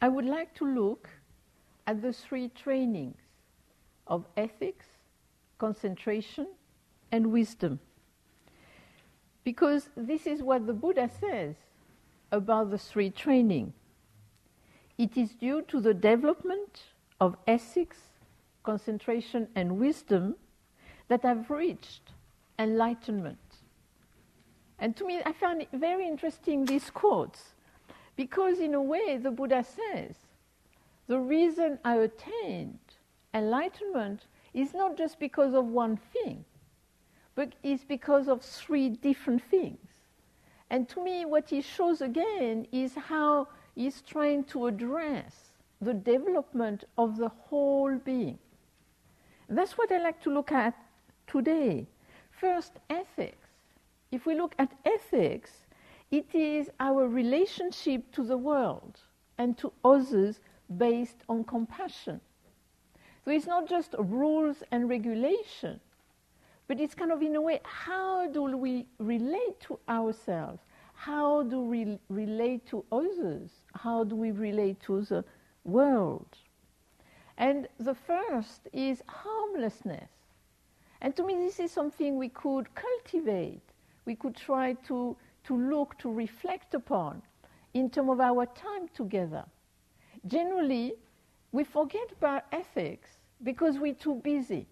I would like to look at the three trainings of ethics, concentration, and wisdom. Because this is what the Buddha says about the three training. It is due to the development of ethics, concentration, and wisdom that I've reached enlightenment. And to me, I found it very interesting these quotes because, in a way, the Buddha says the reason I attained enlightenment is not just because of one thing, but is because of three different things. And to me, what he shows again is how he's trying to address the development of the whole being. And that's what I like to look at today. First, ethics. If we look at ethics, it is our relationship to the world and to others based on compassion. So it's not just rules and regulation, but it's kind of, in a way, how do we relate to ourselves? How do we relate to others? How do we relate to the world? And the first is harmlessness. And to me, this is something we could cultivate. We could try to, to look, to reflect upon in terms of our time together. Generally, we forget about ethics because we're too busy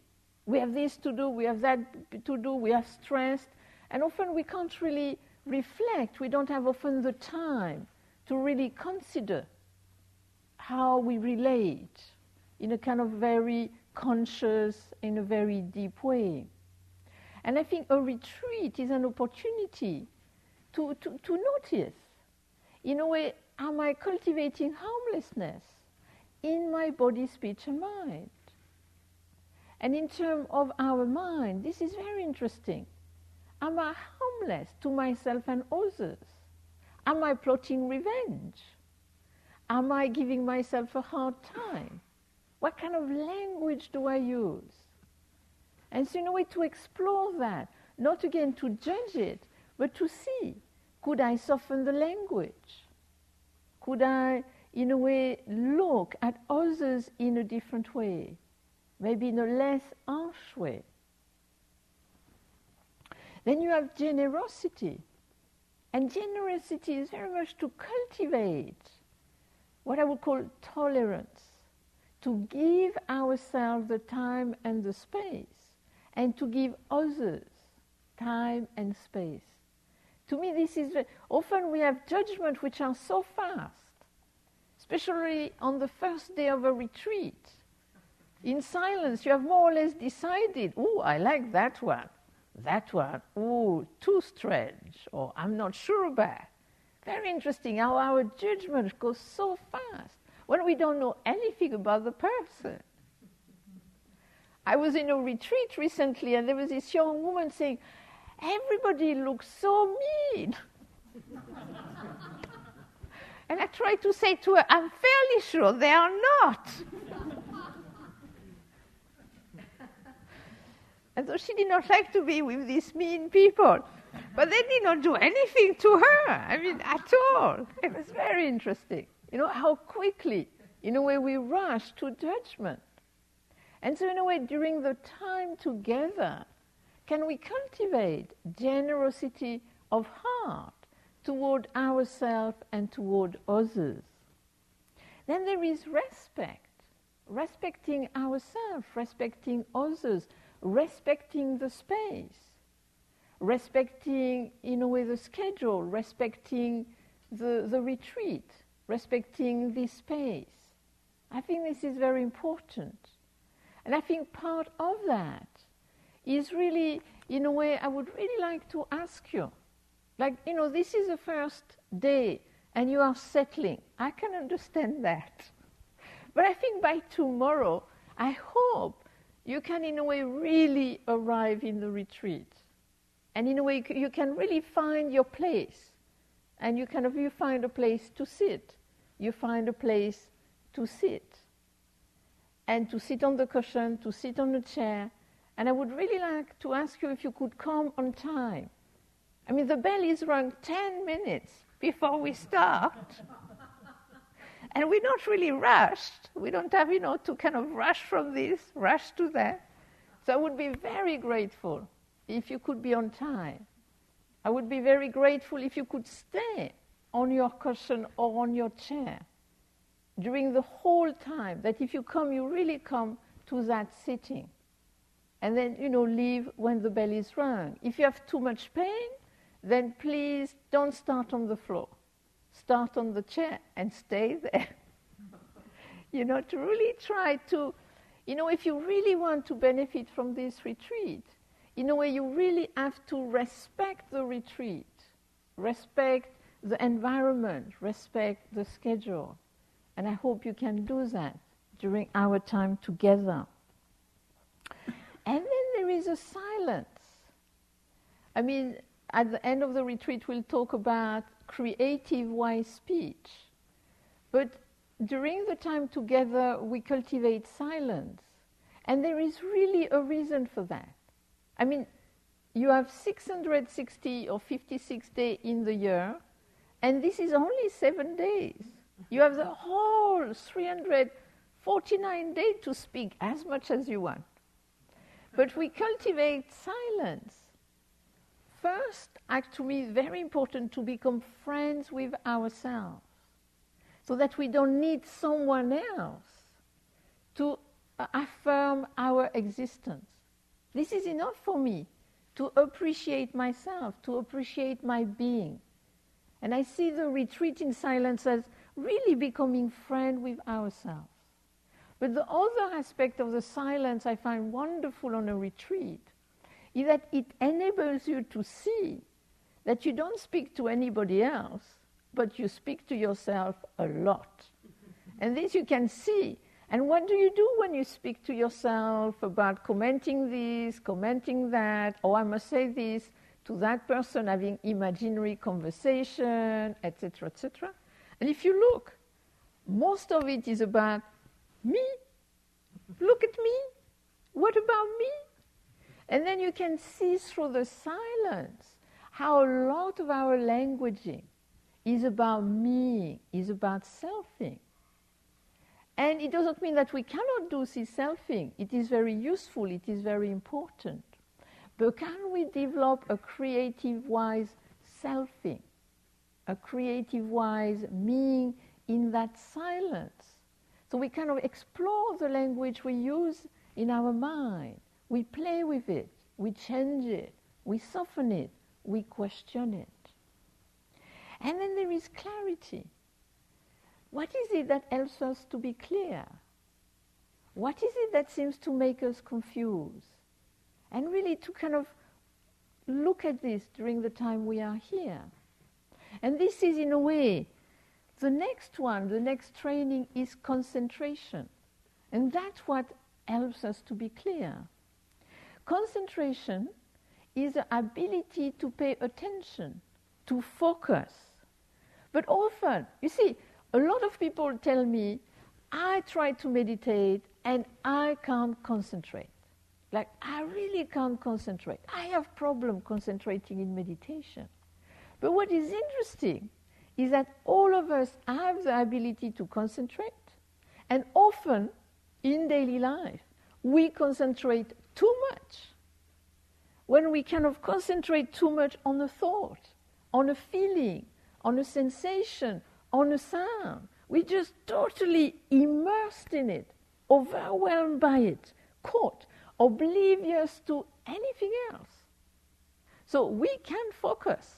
we have this to do, we have that to do, we are stressed, and often we can't really reflect. We don't have often the time to really consider how we relate in a kind of very conscious, in a very deep way. And I think a retreat is an opportunity to, to, to notice, in a way, am I cultivating harmlessness in my body, speech, and mind? And in terms of our mind, this is very interesting. Am I harmless to myself and others? Am I plotting revenge? Am I giving myself a hard time? What kind of language do I use? And so, in a way, to explore that, not again to judge it, but to see could I soften the language? Could I, in a way, look at others in a different way? maybe in a less harsh way. Then you have generosity. And generosity is very much to cultivate what I would call tolerance, to give ourselves the time and the space, and to give others time and space. To me, this is often we have judgment which are so fast, especially on the first day of a retreat in silence, you have more or less decided, oh, I like that one. That one, oh, too strange, or I'm not sure about. Very interesting how our judgment goes so fast when we don't know anything about the person. I was in a retreat recently, and there was this young woman saying, Everybody looks so mean. and I tried to say to her, I'm fairly sure they are not. And so she did not like to be with these mean people. But they did not do anything to her, I mean, at all. It was very interesting. You know, how quickly, in a way, we rush to judgment. And so, in a way, during the time together, can we cultivate generosity of heart toward ourselves and toward others? Then there is respect, respecting ourselves, respecting others, respecting the space, respecting, in a way, the schedule, respecting the, the retreat, respecting the space. I think this is very important. And I think part of that is really, in a way, I would really like to ask you. Like, you know, this is the first day and you are settling. I can understand that. But I think by tomorrow, I hope you can, in a way, really arrive in the retreat. And in a way, you can really find your place. And you kind of you find a place to sit. You find a place to sit. And to sit on the cushion, to sit on a chair. And I would really like to ask you if you could come on time. I mean, the bell is rung 10 minutes before we start. And we're not really rushed. We don't have, you know, to kind of rush from this, rush to that. So I would be very grateful if you could be on time. I would be very grateful if you could stay on your cushion or on your chair during the whole time. That if you come, you really come to that sitting. And then, you know, leave when the bell is rung. If you have too much pain, then please don't start on the floor. Start on the chair and stay there. you know, to really try to, you know, if you really want to benefit from this retreat, in a way you really have to respect the retreat, respect the environment, respect the schedule. And I hope you can do that during our time together. And then there is a silence. I mean, at the end of the retreat, we'll talk about creative wise speech. But during the time together, we cultivate silence. And there is really a reason for that. I mean, you have 660 or 56 days in the year, and this is only seven days. You have the whole 349 days to speak as much as you want. But we cultivate silence. First, act to me very important to become friends with ourselves so that we don't need someone else to uh, affirm our existence. This is enough for me to appreciate myself, to appreciate my being. And I see the retreat in silence as really becoming friend with ourselves. But the other aspect of the silence I find wonderful on a retreat is that it enables you to see that you don't speak to anybody else, but you speak to yourself a lot. and this you can see. And what do you do when you speak to yourself about commenting this, commenting that, or I must say this to that person, having imaginary conversation, etc., etc.? And if you look, most of it is about me. Look at me. What about me? And then you can see through the silence how a lot of our languaging is about me, is about selfing. And it doesn't mean that we cannot do this selfing. It is very useful, it is very important. But can we develop a creative wise selfing? A creative wise meaning in that silence? So we kind of explore the language we use in our mind. We play with it, we change it, we soften it, we question it. And then there is clarity. What is it that helps us to be clear? What is it that seems to make us confused? And really to kind of look at this during the time we are here. And this is, in a way, the next one, the next training is concentration. And that's what helps us to be clear. Concentration is the ability to pay attention, to focus. But often, you see, a lot of people tell me, I try to meditate and I can't concentrate. Like, I really can't concentrate. I have problem concentrating in meditation. But what is interesting is that all of us have the ability to concentrate, and often in daily life, we concentrate too much. When we kind of concentrate too much on a thought, on a feeling, on a sensation, on a sound, we're just totally immersed in it, overwhelmed by it, caught, oblivious to anything else. So we can focus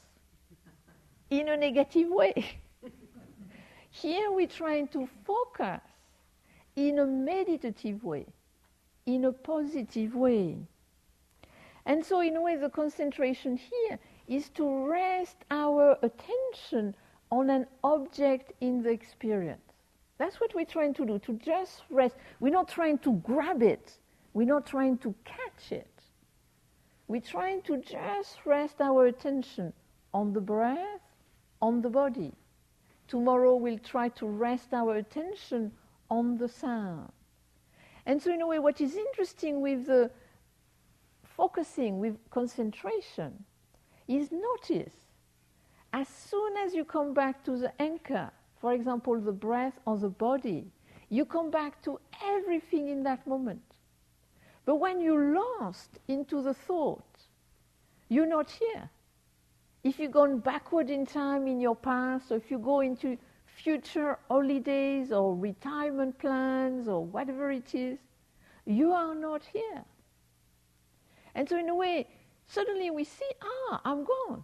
in a negative way. Here we're trying to focus in a meditative way, in a positive way. And so, in a way, the concentration here is to rest our attention on an object in the experience. That's what we're trying to do, to just rest. We're not trying to grab it, we're not trying to catch it. We're trying to just rest our attention on the breath, on the body. Tomorrow we'll try to rest our attention on the sound. And so, in a way, what is interesting with the focusing, with concentration, is notice as soon as you come back to the anchor, for example, the breath or the body, you come back to everything in that moment. But when you're lost into the thought, you're not here. If you've gone backward in time in your past, or if you go into future holidays or retirement plans or whatever it is, you are not here. And so, in a way, suddenly we see, ah, I'm gone.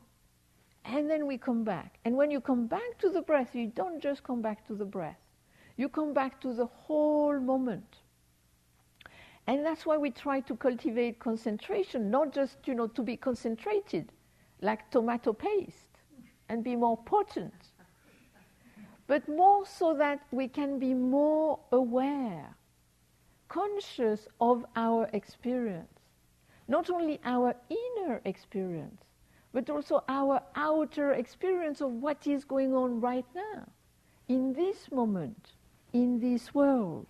And then we come back. And when you come back to the breath, you don't just come back to the breath, you come back to the whole moment. And that's why we try to cultivate concentration, not just, you know, to be concentrated like tomato paste and be more potent, but more so that we can be more aware, conscious of our experience. Not only our inner experience, but also our outer experience of what is going on right now, in this moment, in this world.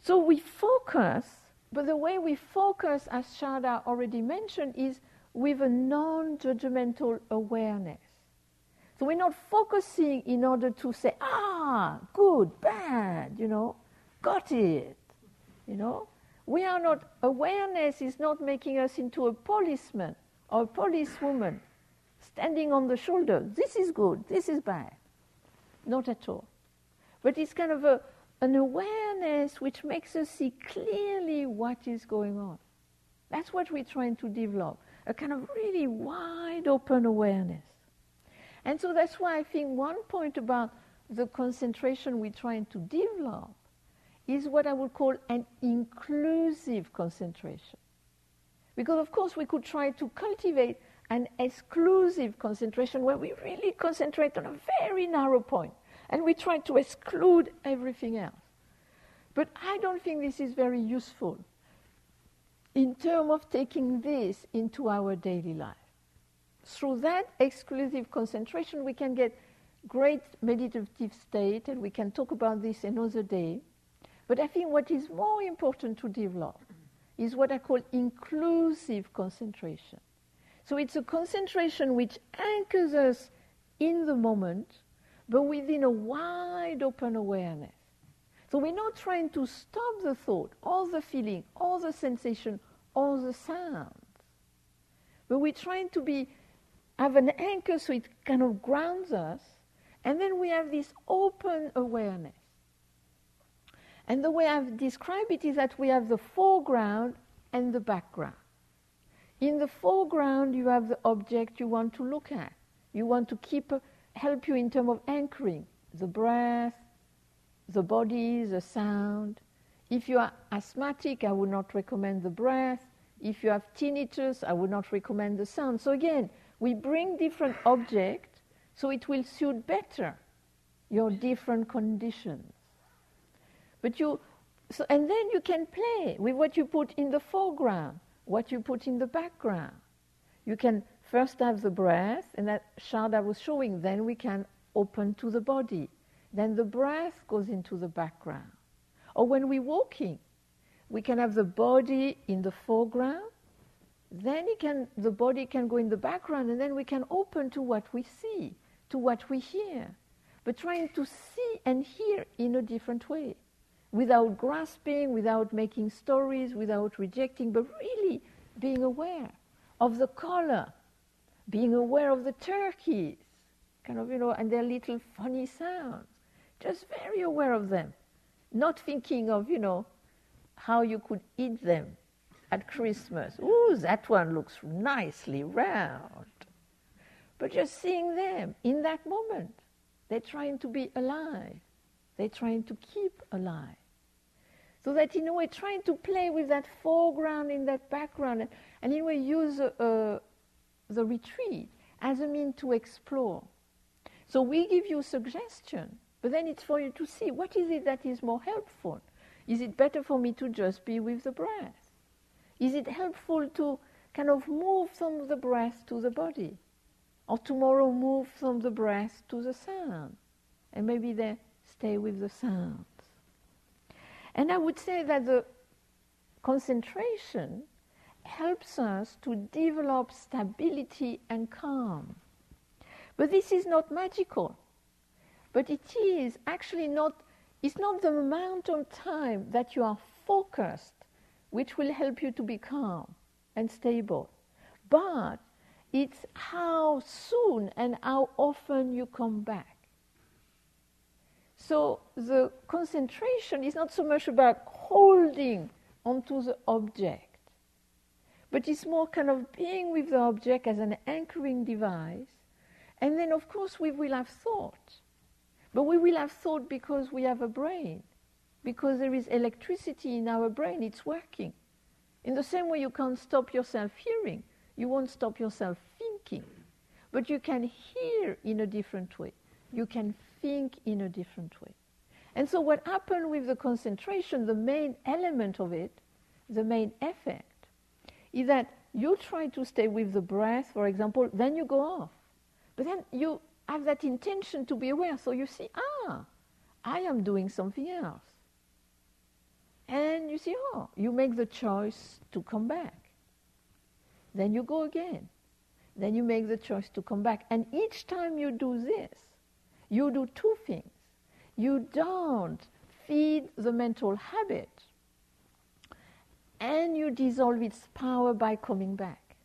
So we focus, but the way we focus, as Sharda already mentioned, is with a non judgmental awareness. So we're not focusing in order to say, ah, good, bad, you know, got it, you know. We are not, awareness is not making us into a policeman or a policewoman standing on the shoulder. This is good, this is bad. Not at all. But it's kind of a, an awareness which makes us see clearly what is going on. That's what we're trying to develop a kind of really wide open awareness. And so that's why I think one point about the concentration we're trying to develop is what I would call an inclusive concentration. Because, of course, we could try to cultivate an exclusive concentration where we really concentrate on a very narrow point and we try to exclude everything else. But I don't think this is very useful in terms of taking this into our daily life. Through that exclusive concentration, we can get great meditative state, and we can talk about this another day. But I think what is more important to develop is what I call inclusive concentration. So it's a concentration which anchors us in the moment, but within a wide open awareness. So we're not trying to stop the thought, all the feeling, all the sensation, all the sounds. But we're trying to be have an anchor so it kind of grounds us, and then we have this open awareness. And the way I've described it is that we have the foreground and the background. In the foreground, you have the object you want to look at. You want to keep help you in terms of anchoring the breath, the body, the sound. If you are asthmatic, I would not recommend the breath. If you have tinnitus, I would not recommend the sound. So again, we bring different objects so it will suit better your different conditions. But you, so, and then you can play with what you put in the foreground, what you put in the background. You can first have the breath, and that Sharda was showing, then we can open to the body. Then the breath goes into the background. Or when we're walking, we can have the body in the foreground, then can, the body can go in the background, and then we can open to what we see, to what we hear, but trying to see and hear in a different way, without grasping, without making stories, without rejecting, but really being aware of the color, being aware of the turkeys, kind of, you know, and their little funny sounds, just very aware of them, not thinking of, you know, how you could eat them at Christmas. Ooh, that one looks nicely round. But just seeing them in that moment, they're trying to be alive. They're trying to keep alive. So that in a way, trying to play with that foreground in that background, and, and in a way use uh, uh, the retreat as a mean to explore. So we give you suggestion, but then it's for you to see what is it that is more helpful. Is it better for me to just be with the breath? Is it helpful to kind of move from the breath to the body? Or tomorrow move from the breath to the sound? And maybe then stay with the sounds. And I would say that the concentration helps us to develop stability and calm. But this is not magical. But it is actually not, it's not the amount of time that you are focused which will help you to be calm and stable. But it's how soon and how often you come back. So the concentration is not so much about holding onto the object, but it's more kind of being with the object as an anchoring device. And then, of course, we will have thought. But we will have thought because we have a brain, because there is electricity in our brain, it's working. In the same way, you can't stop yourself hearing, you won't stop yourself thinking. But you can hear in a different way, you can think in a different way. And so, what happened with the concentration, the main element of it, the main effect, is that you try to stay with the breath, for example, then you go off. But then you have that intention to be aware, so you see, ah, I am doing something else. And you see, oh, you make the choice to come back. Then you go again. Then you make the choice to come back. And each time you do this, you do two things. You don't feed the mental habit, and you dissolve its power by coming back.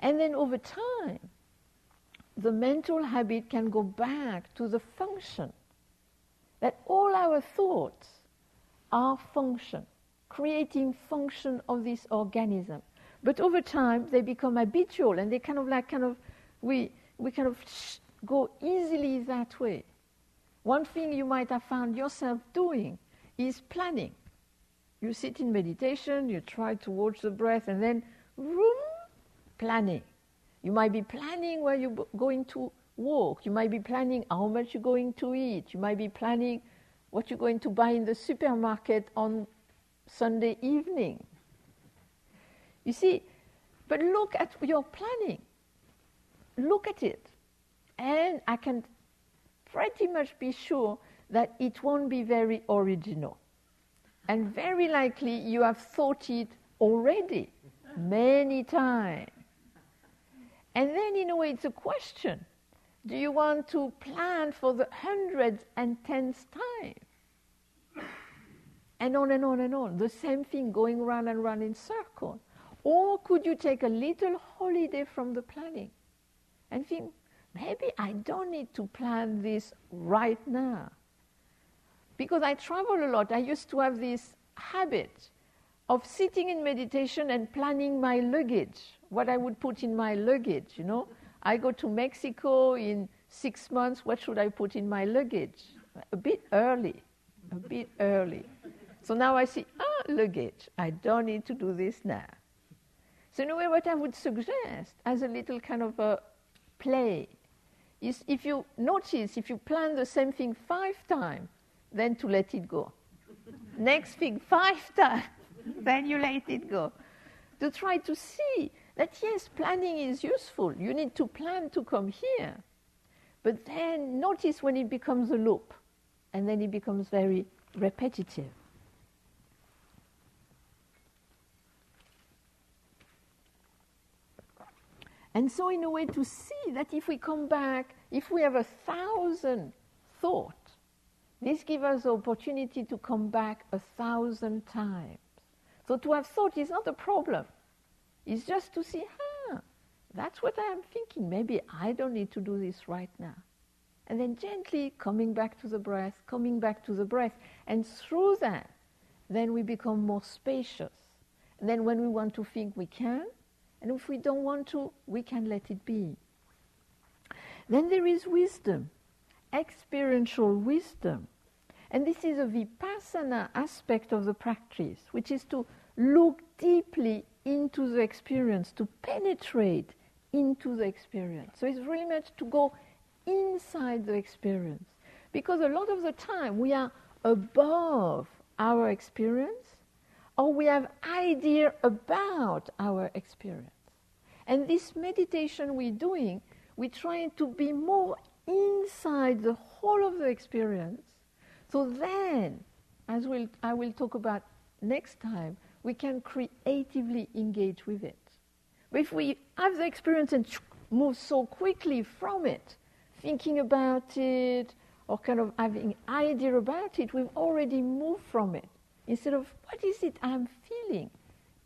And then over time, the mental habit can go back to the function that all our thoughts are function, creating function of this organism. But over time, they become habitual and they kind of like kind of, we, we kind of go easily that way. One thing you might have found yourself doing is planning. You sit in meditation, you try to watch the breath, and then, room, planning. You might be planning where you're going to walk. You might be planning how much you're going to eat. You might be planning what you're going to buy in the supermarket on Sunday evening. You see, but look at your planning. Look at it. And I can pretty much be sure that it won't be very original. And very likely you have thought it already many times. And then, in a way, it's a question do you want to plan for the hundreds and tenth time? And on and on and on. The same thing going round and round in circle. Or could you take a little holiday from the planning and think, maybe I don't need to plan this right now. Because I travel a lot, I used to have this habit of sitting in meditation and planning my luggage, what I would put in my luggage, you know. I go to Mexico in six months, what should I put in my luggage? A bit early, a bit early. So now I see, ah, luggage, I don't need to do this now. So, in a way, what I would suggest as a little kind of a play is if you notice, if you plan the same thing five times, then to let it go. Next thing, five times, then you let it go. To try to see that yes, planning is useful. You need to plan to come here. But then notice when it becomes a loop, and then it becomes very repetitive. And so, in a way, to see that if we come back, if we have a thousand thoughts, this gives us the opportunity to come back a thousand times. So, to have thought is not a problem. It's just to see, huh, that's what I am thinking. Maybe I don't need to do this right now. And then gently coming back to the breath, coming back to the breath. And through that, then we become more spacious. And then when we want to think, we can. And if we don't want to, we can let it be. Then there is wisdom, experiential wisdom. And this is a vipassana aspect of the practice, which is to look deeply into the experience, to penetrate into the experience. So it's really much to go inside the experience. Because a lot of the time we are above our experience or we have idea about our experience. And this meditation we're doing, we're trying to be more inside the whole of the experience. So then, as we'll, I will talk about next time, we can creatively engage with it. But if we have the experience and move so quickly from it, thinking about it, or kind of having idea about it, we've already moved from it. Instead of what is it I'm feeling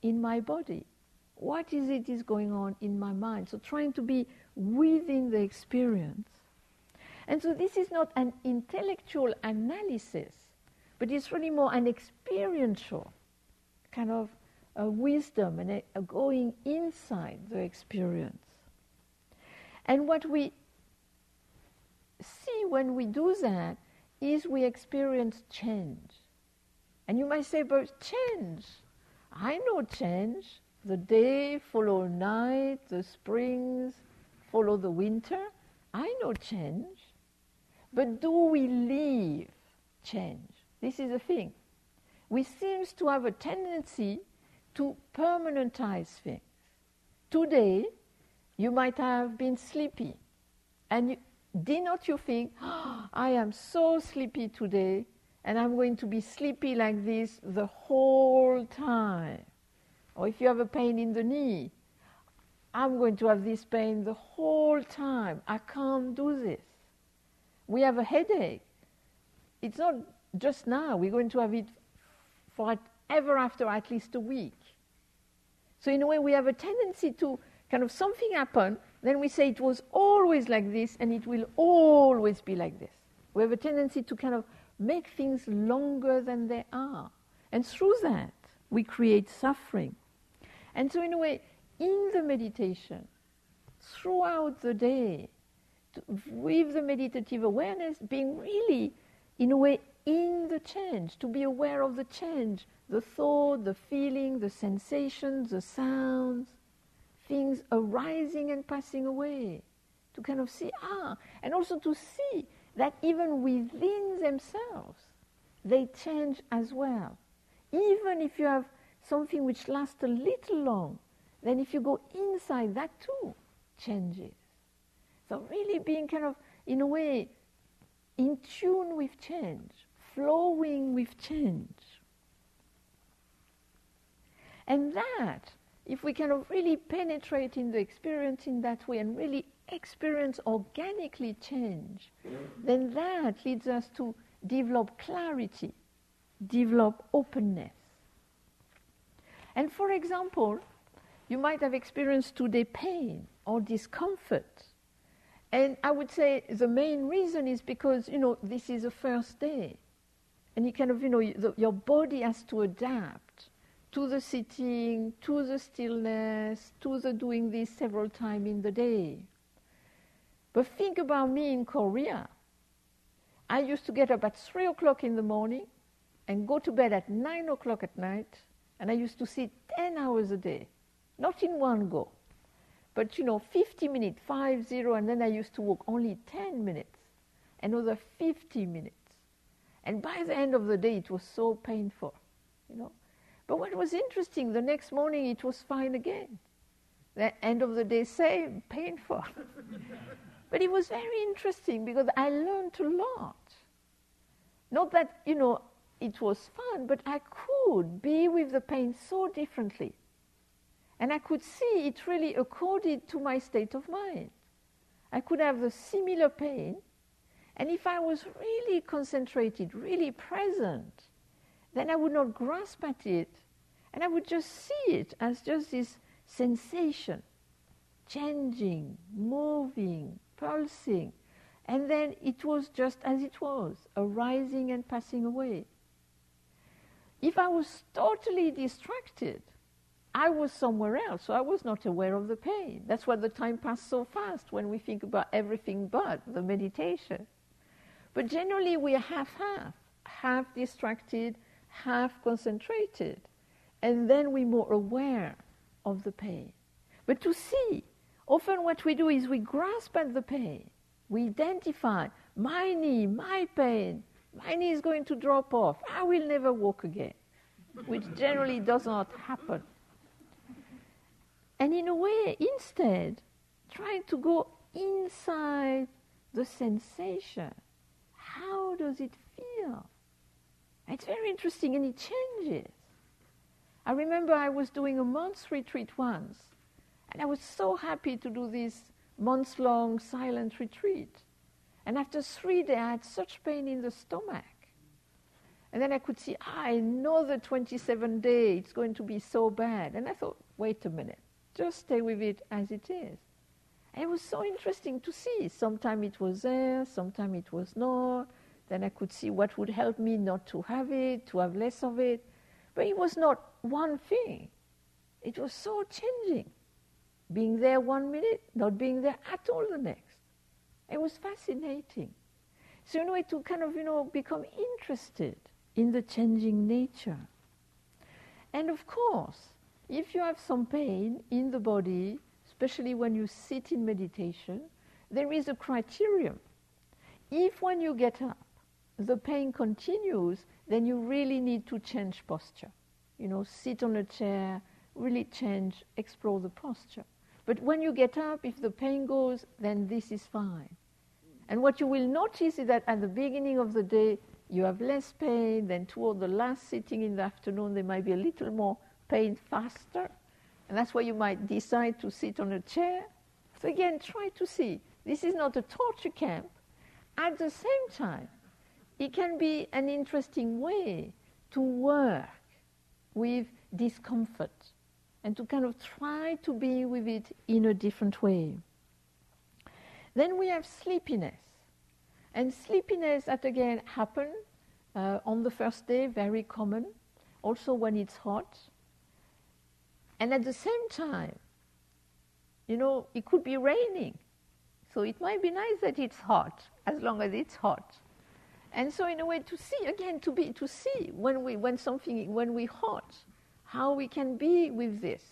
in my body? What is it is going on in my mind? So trying to be within the experience. And so this is not an intellectual analysis, but it's really more an experiential kind of a wisdom and a, a going inside the experience. And what we see when we do that is we experience change. And you might say, but change. I know change. The day follow night, the springs follow the winter. I know change. But do we live change? This is the thing. We seem to have a tendency to permanentize things. Today, you might have been sleepy, and you, did not you think, oh, I am so sleepy today, and I'm going to be sleepy like this the whole time? Or if you have a pain in the knee, I'm going to have this pain the whole time. I can't do this. We have a headache. It's not just now, we're going to have it for ever after at least a week. So, in a way, we have a tendency to kind of something happen, then we say it was always like this and it will always be like this. We have a tendency to kind of make things longer than they are. And through that, we create suffering. And so, in a way, in the meditation, throughout the day, with the meditative awareness, being really, in a way, in the change, to be aware of the change, the thought, the feeling, the sensations, the sounds, things arising and passing away. To kind of see, ah, and also to see that even within themselves, they change as well. Even if you have something which lasts a little long, then if you go inside, that too changes. So, really being kind of, in a way, in tune with change, flowing with change. And that, if we of really penetrate in the experience in that way and really experience organically change, then that leads us to develop clarity, develop openness. And for example, you might have experienced today pain or discomfort. And I would say the main reason is because, you know, this is the first day. And you kind of, you know, the, your body has to adapt to the sitting, to the stillness, to the doing this several times in the day. But think about me in Korea. I used to get up at 3 o'clock in the morning and go to bed at 9 o'clock at night, and I used to sit 10 hours a day, not in one go, but you know, 50 minutes, 5 0, and then I used to walk only 10 minutes, another 50 minutes. And by the end of the day, it was so painful, you know. But what was interesting, the next morning it was fine again. The end of the day, same, painful. but it was very interesting because I learned a lot. Not that, you know, it was fun, but I could be with the pain so differently. And I could see it really accorded to my state of mind. I could have the similar pain, and if I was really concentrated, really present, then I would not grasp at it and I would just see it as just this sensation, changing, moving, pulsing. And then it was just as it was, arising and passing away. If I was totally distracted, I was somewhere else, so I was not aware of the pain. That's why the time passed so fast when we think about everything but the meditation. But generally, we are half half, half distracted, half concentrated and then we're more aware of the pain. But to see, often what we do is we grasp at the pain. We identify my knee, my pain, my knee is going to drop off. I will never walk again, which generally does not happen. And in a way, instead, trying to go inside the sensation. How does it feel? It's very interesting and it changes. I remember I was doing a month's retreat once, and I was so happy to do this months long silent retreat. And after three days, I had such pain in the stomach. And then I could see, ah, the 27 day, it's going to be so bad. And I thought, wait a minute, just stay with it as it is. And it was so interesting to see. Sometimes it was there, sometimes it was not. Then I could see what would help me not to have it, to have less of it. But it was not one thing. It was so changing. Being there one minute, not being there at all the next. It was fascinating. So, in a way, to kind of, you know, become interested in the changing nature. And of course, if you have some pain in the body, especially when you sit in meditation, there is a criterion. If when you get up, the pain continues, then you really need to change posture. You know, sit on a chair, really change, explore the posture. But when you get up, if the pain goes, then this is fine. And what you will notice is that at the beginning of the day, you have less pain, then toward the last sitting in the afternoon, there might be a little more pain faster. And that's why you might decide to sit on a chair. So again, try to see. This is not a torture camp. At the same time, it can be an interesting way to work with discomfort and to kind of try to be with it in a different way. Then we have sleepiness. And sleepiness, that again happen uh, on the first day, very common, also when it's hot. And at the same time, you know, it could be raining. So it might be nice that it's hot, as long as it's hot. And so in a way to see, again, to be to see when we when something when we hot, how we can be with this.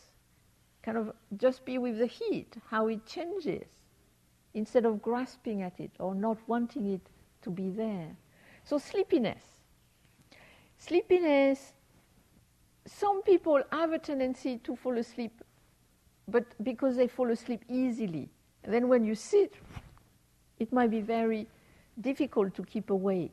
Kind of just be with the heat, how it changes instead of grasping at it or not wanting it to be there. So, sleepiness. Sleepiness, some people have a tendency to fall asleep, but because they fall asleep easily. And then when you sit, it might be very difficult to keep awake.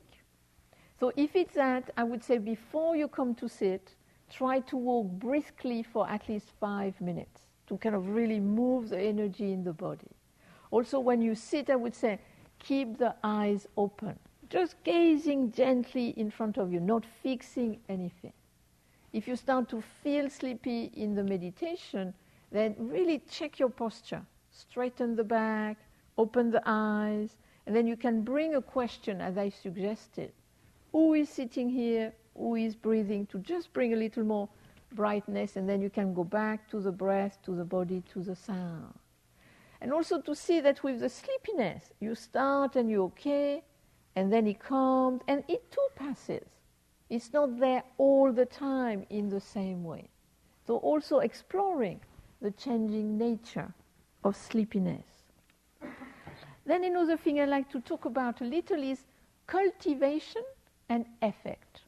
So, if it's that, I would say before you come to sit, try to walk briskly for at least five minutes to kind of really move the energy in the body. Also, when you sit, I would say, keep the eyes open, just gazing gently in front of you, not fixing anything. If you start to feel sleepy in the meditation, then really check your posture. Straighten the back, open the eyes, and then you can bring a question as I suggested. Who is sitting here? Who is breathing? To just bring a little more brightness, and then you can go back to the breath, to the body, to the sound. And also to see that with the sleepiness, you start and you're okay, and then it comes, and it too passes. It's not there all the time in the same way. So, also exploring the changing nature of sleepiness. Then, another thing I like to talk about a little is cultivation and effect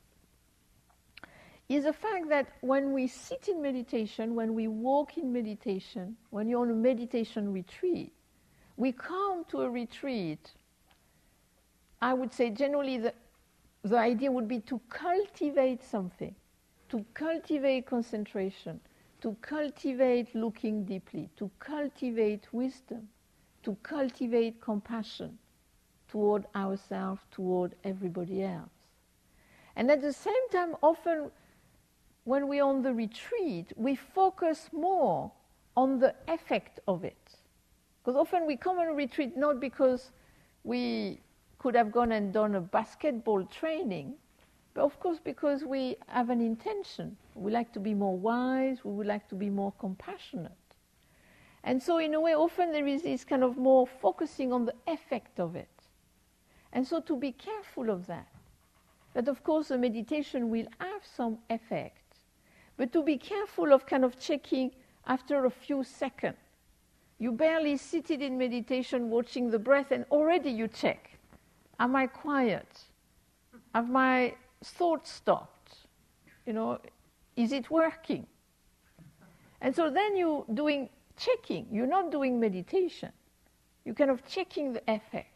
is the fact that when we sit in meditation, when we walk in meditation, when you're on a meditation retreat, we come to a retreat. I would say generally the, the idea would be to cultivate something, to cultivate concentration, to cultivate looking deeply, to cultivate wisdom, to cultivate compassion toward ourselves, toward everybody else. And at the same time, often when we're on the retreat, we focus more on the effect of it. Because often we come on a retreat not because we could have gone and done a basketball training, but of course because we have an intention. We like to be more wise, we would like to be more compassionate. And so, in a way, often there is this kind of more focusing on the effect of it. And so, to be careful of that. That, of course, the meditation will have some effect but to be careful of kind of checking after a few seconds. You barely seated in meditation watching the breath, and already you check Am I quiet? Have my thoughts stopped? You know, is it working? And so then you're doing checking. You're not doing meditation. You're kind of checking the effect.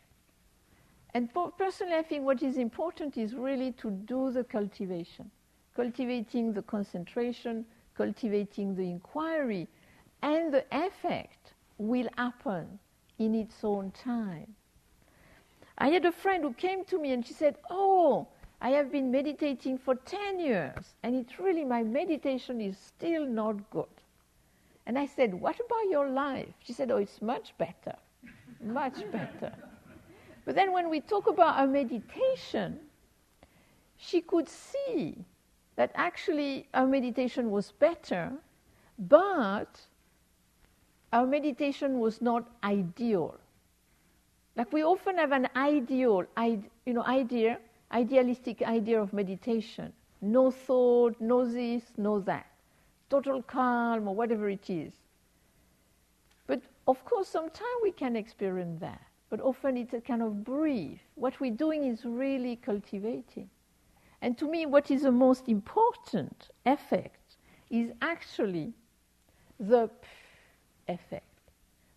And personally, I think what is important is really to do the cultivation cultivating the concentration, cultivating the inquiry, and the effect will happen in its own time. I had a friend who came to me and she said, Oh, I have been meditating for 10 years, and it's really my meditation is still not good. And I said, What about your life? She said, Oh, it's much better, much better. But then when we talk about our meditation, she could see that actually our meditation was better, but our meditation was not ideal. Like we often have an ideal, you know, idea, idealistic idea of meditation. No thought, no this, no that. Total calm or whatever it is. But of course, sometimes we can experience that. But often it's a kind of brief. What we're doing is really cultivating. And to me, what is the most important effect is actually the effect.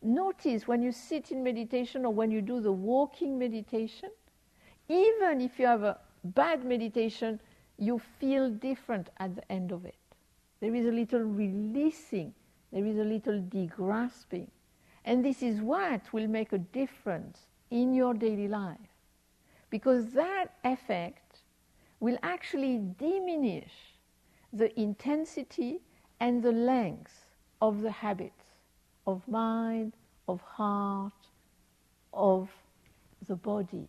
Notice when you sit in meditation or when you do the walking meditation, even if you have a bad meditation, you feel different at the end of it. There is a little releasing, there is a little degrasping. And this is what will make a difference in your daily life. Because that effect will actually diminish the intensity and the length of the habits of mind, of heart, of the body.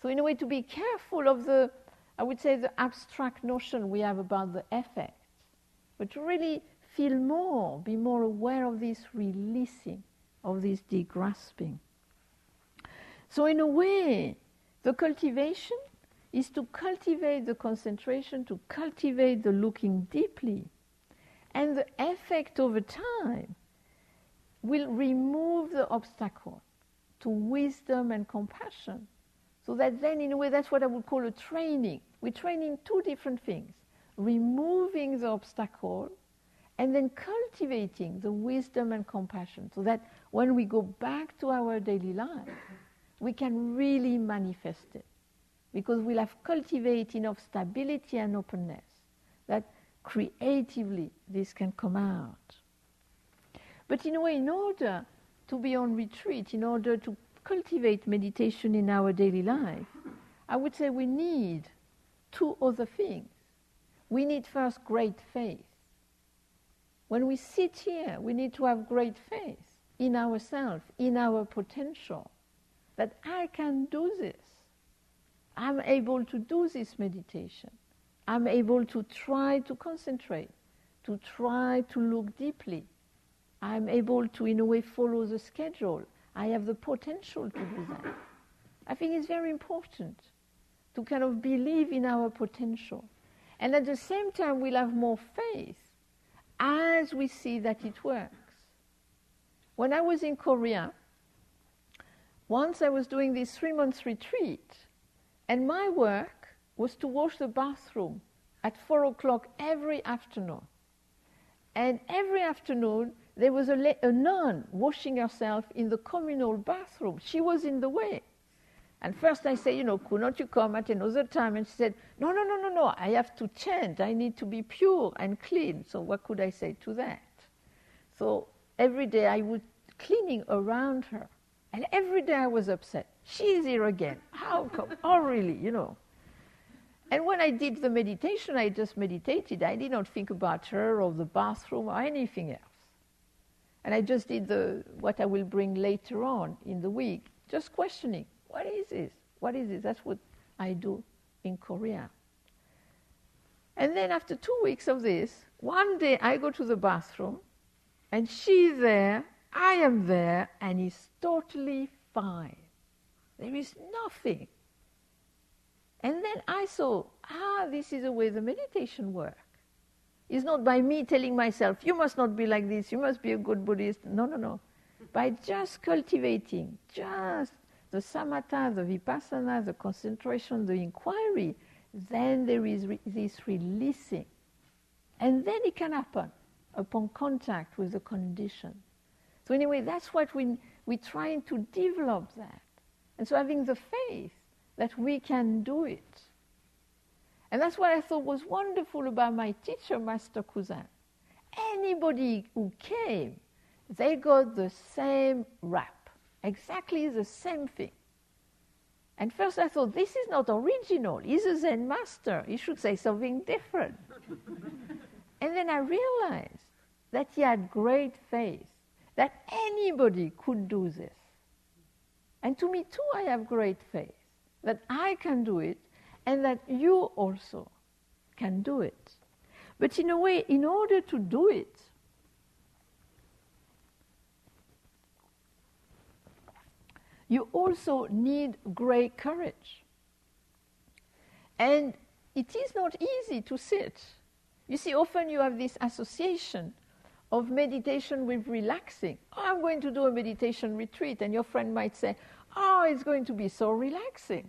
So, in a way, to be careful of the, I would say, the abstract notion we have about the effects, but really feel more, be more aware of this releasing, of this degrasping. So, in a way, the cultivation is to cultivate the concentration, to cultivate the looking deeply. And the effect over time will remove the obstacle to wisdom and compassion. So that then, in a way, that's what I would call a training. We're training two different things removing the obstacle and then cultivating the wisdom and compassion so that when we go back to our daily life, we can really manifest it because we'll have cultivated enough stability and openness that creatively this can come out. But in a way, in order to be on retreat, in order to cultivate meditation in our daily life, I would say we need two other things. We need first great faith. When we sit here, we need to have great faith in ourselves, in our potential, that I can do this. I'm able to do this meditation. I'm able to try to concentrate, to try to look deeply. I'm able to, in a way, follow the schedule. I have the potential to do that. I think it's very important to kind of believe in our potential. And at the same time, we'll have more faith as we see that it works. When I was in Korea, once I was doing this three month retreat, and my work was to wash the bathroom at four o'clock every afternoon. And every afternoon, there was a, a nun washing herself in the communal bathroom. She was in the way. And first I said, you know, could not you come at another time? And she said, no, no, no, no, no, I have to change. I need to be pure and clean. So what could I say to that? So every day I was cleaning around her. And every day I was upset. She's here again. How come? Oh, really, you know. And when I did the meditation, I just meditated. I did not think about her or the bathroom or anything else. And I just did the, what I will bring later on in the week, just questioning what is this? What is this? That's what I do in Korea. And then after two weeks of this, one day I go to the bathroom and she's there, I am there, and it's totally fine. There is nothing. And then I saw, ah, this is the way the meditation works. It's not by me telling myself, you must not be like this, you must be a good Buddhist. No, no, no. By just cultivating, just the samatha, the vipassana, the concentration, the inquiry, then there is re- this releasing. And then it can happen upon contact with the condition. So, anyway, that's what we, we're trying to develop that. And so having the faith that we can do it. And that's what I thought was wonderful about my teacher, Master Kusan. Anybody who came, they got the same rap, exactly the same thing. And first I thought, this is not original. He's a Zen master. He should say something different. and then I realized that he had great faith, that anybody could do this. And to me, too, I have great faith that I can do it and that you also can do it. But in a way, in order to do it, you also need great courage. And it is not easy to sit. You see, often you have this association of meditation with relaxing. Oh, I'm going to do a meditation retreat, and your friend might say, Oh, it's going to be so relaxing.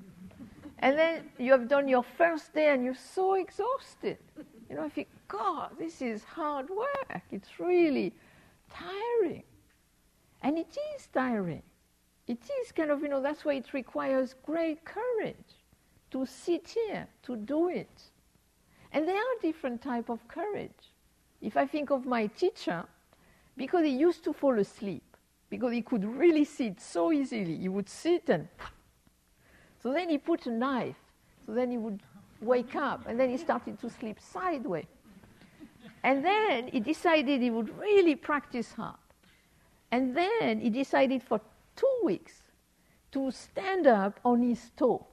and then you have done your first day and you're so exhausted. You know, I think, God, this is hard work. It's really tiring. And it is tiring. It is kind of, you know, that's why it requires great courage to sit here, to do it. And there are different type of courage. If I think of my teacher, because he used to fall asleep, because he could really sit so easily, he would sit and so then he put a knife, so then he would wake up, and then he started to sleep sideways. And then he decided he would really practice hard. And then he decided for two weeks to stand up on his toe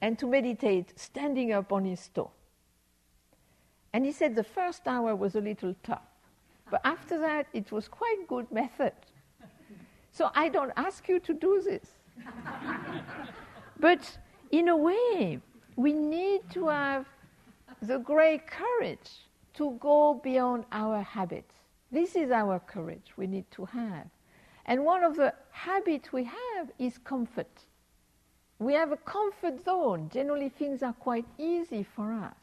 and to meditate standing up on his toe. And he said the first hour was a little tough, but after that it was quite good method. So I don't ask you to do this. but in a way, we need to have the great courage to go beyond our habits. This is our courage we need to have. And one of the habits we have is comfort. We have a comfort zone. Generally, things are quite easy for us.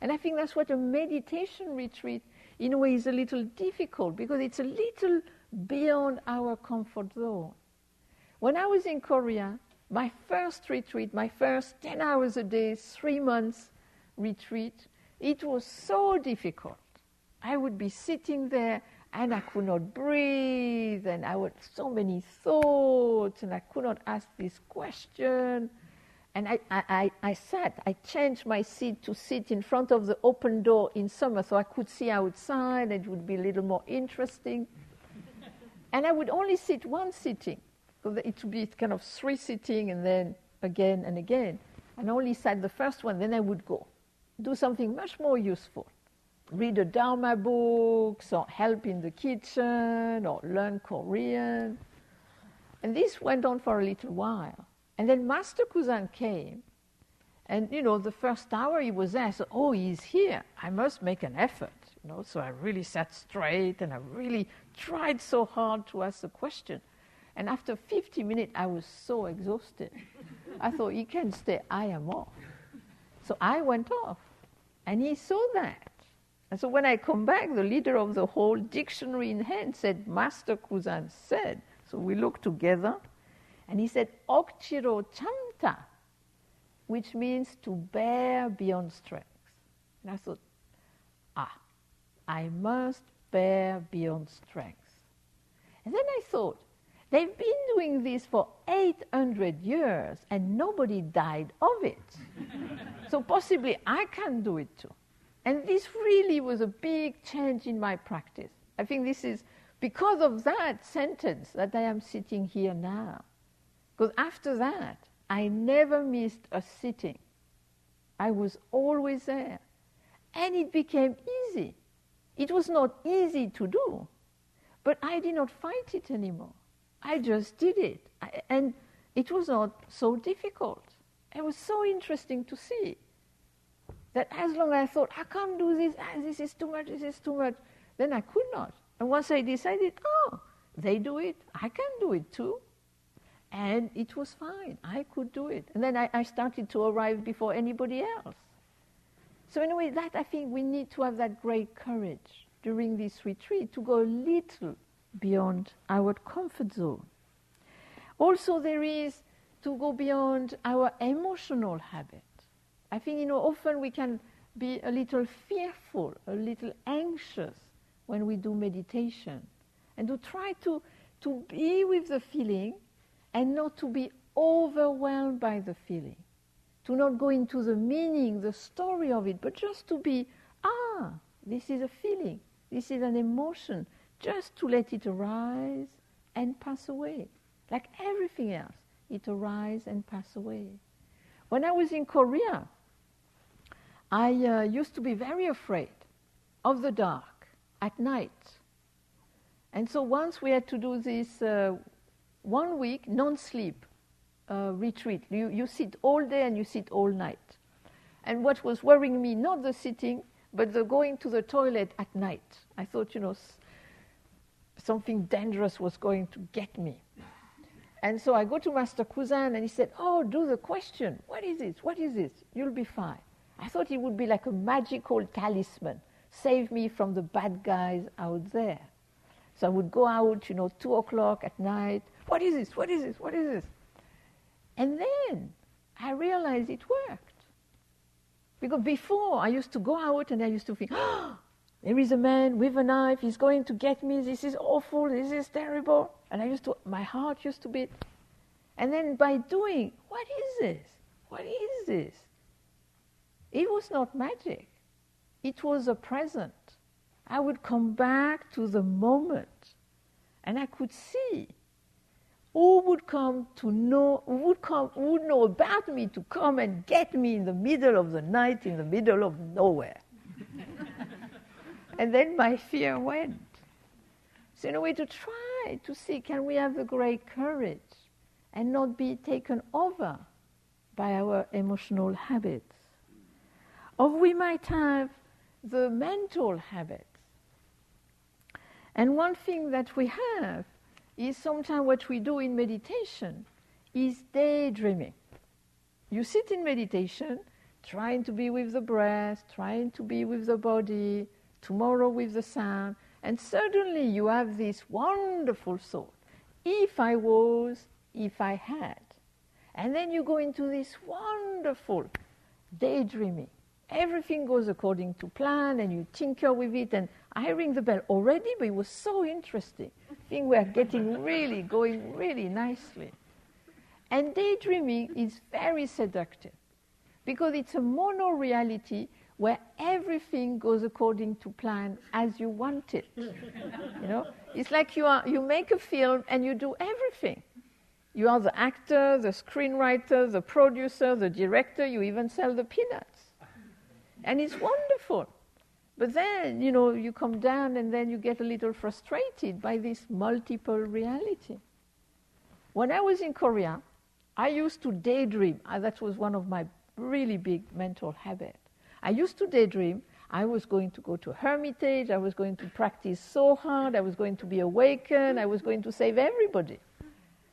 And I think that's what a meditation retreat, in a way, is a little difficult because it's a little beyond our comfort zone. When I was in Korea, my first retreat, my first 10 hours a day, three months retreat, it was so difficult. I would be sitting there and I could not breathe, and I had so many thoughts, and I could not ask this question. And I, I, I, sat, I changed my seat to sit in front of the open door in summer so I could see outside, it would be a little more interesting. and I would only sit one sitting, because it would be kind of three sitting and then again and again. And only sat the first one, then I would go, do something much more useful read a Dharma books or help in the kitchen or learn Korean. And this went on for a little while. And then Master Kusan came. And, you know, the first hour he was there, I said, oh, he's here. I must make an effort. You know, so I really sat straight and I really tried so hard to ask the question. And after 50 minutes, I was so exhausted. I thought, he can stay, I am off. So I went off. And he saw that. And so when I come back, the leader of the whole dictionary in hand said, Master Kusan said. So we looked together, and he said, Okchiro chamta, which means to bear beyond strength. And I thought, ah, I must bear beyond strength. And then I thought, they've been doing this for 800 years, and nobody died of it. so possibly I can do it too. And this really was a big change in my practice. I think this is because of that sentence that I am sitting here now. Because after that, I never missed a sitting. I was always there. And it became easy. It was not easy to do, but I did not fight it anymore. I just did it. I, and it was not so difficult. It was so interesting to see that as long as I thought, I can't do this, ah, this is too much, this is too much, then I could not. And once I decided, oh, they do it, I can do it too. And it was fine. I could do it. And then I, I started to arrive before anybody else. So, in a way, that I think we need to have that great courage during this retreat to go a little beyond our comfort zone. Also, there is to go beyond our emotional habit. I think, you know, often we can be a little fearful, a little anxious when we do meditation. And to try to, to be with the feeling and not to be overwhelmed by the feeling, to not go into the meaning, the story of it, but just to be, ah, this is a feeling, this is an emotion, just to let it arise and pass away. Like everything else, it arises and pass away. When I was in Korea, I uh, used to be very afraid of the dark at night. And so once we had to do this uh, one week non sleep uh, retreat. You, you sit all day and you sit all night. And what was worrying me, not the sitting, but the going to the toilet at night. I thought, you know, s- something dangerous was going to get me. And so I go to Master Kusan and he said, Oh, do the question. What is this? What is this? You'll be fine. I thought it would be like a magical talisman, save me from the bad guys out there. So I would go out, you know, two o'clock at night. What is this? What is this? What is this? And then I realized it worked. Because before I used to go out and I used to think, oh, there is a man with a knife, he's going to get me, this is awful, this is terrible. And I used to, my heart used to beat. And then by doing, what is this? What is this? It was not magic, it was a present. I would come back to the moment and I could see who would come to know, would, come, would know about me to come and get me in the middle of the night, in the middle of nowhere. and then my fear went. So, in a way, to try to see can we have the great courage and not be taken over by our emotional habits? Or we might have the mental habits. And one thing that we have is sometimes what we do in meditation is daydreaming. You sit in meditation, trying to be with the breath, trying to be with the body, tomorrow with the sound, and suddenly you have this wonderful thought. If I was, if I had. And then you go into this wonderful daydreaming. Everything goes according to plan, and you tinker with it. And I ring the bell already, but it was so interesting. I think we are getting really going really nicely. And daydreaming is very seductive because it's a mono reality where everything goes according to plan as you want it. you know, it's like you are you make a film and you do everything. You are the actor, the screenwriter, the producer, the director. You even sell the peanuts, and it's wonderful. But then, you know, you come down and then you get a little frustrated by this multiple reality. When I was in Korea, I used to daydream. That was one of my really big mental habits. I used to daydream. I was going to go to Hermitage. I was going to practice so hard. I was going to be awakened. I was going to save everybody.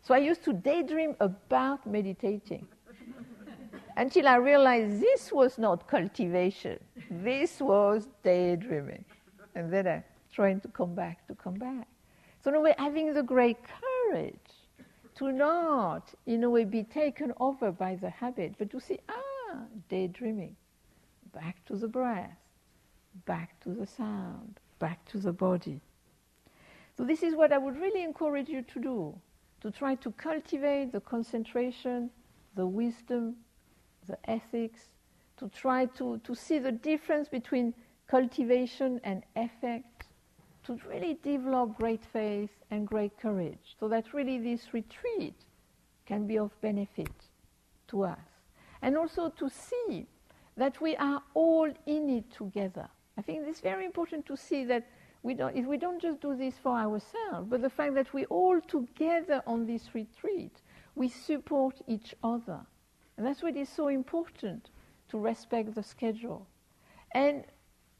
So I used to daydream about meditating until I realized this was not cultivation. This was daydreaming. And then I trying to come back, to come back. So in a way, having the great courage to not, in a way, be taken over by the habit, but to see, ah, daydreaming, back to the breath, back to the sound, back to the body. So this is what I would really encourage you to do, to try to cultivate the concentration, the wisdom, the ethics, to try to, to see the difference between cultivation and effect, to really develop great faith and great courage, so that really this retreat can be of benefit to us. And also to see that we are all in it together. I think it's very important to see that we don't, if we don't just do this for ourselves, but the fact that we all together on this retreat, we support each other. And that's what is so important to respect the schedule. And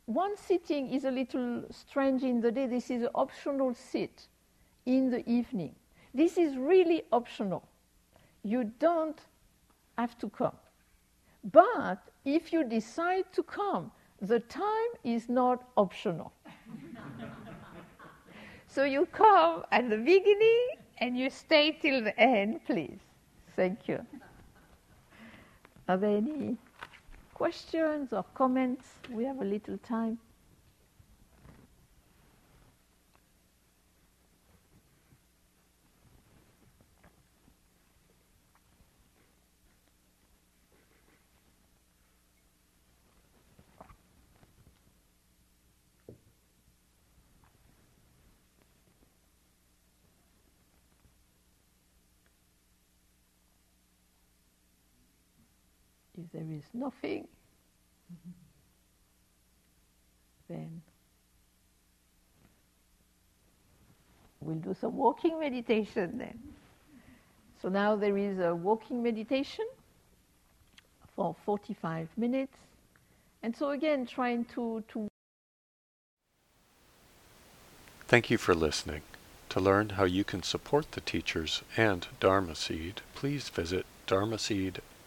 one sitting is a little strange in the day. This is an optional sit in the evening. This is really optional. You don't have to come. But if you decide to come, the time is not optional. so you come at the beginning and you stay till the end, please. Thank you. There any questions or comments? We have a little time. There is nothing, then we'll do some walking meditation then. So now there is a walking meditation for 45 minutes. And so again, trying to, to Thank you for listening. To learn how you can support the teachers and Dharma Seed, please visit dharma dharmaseed.org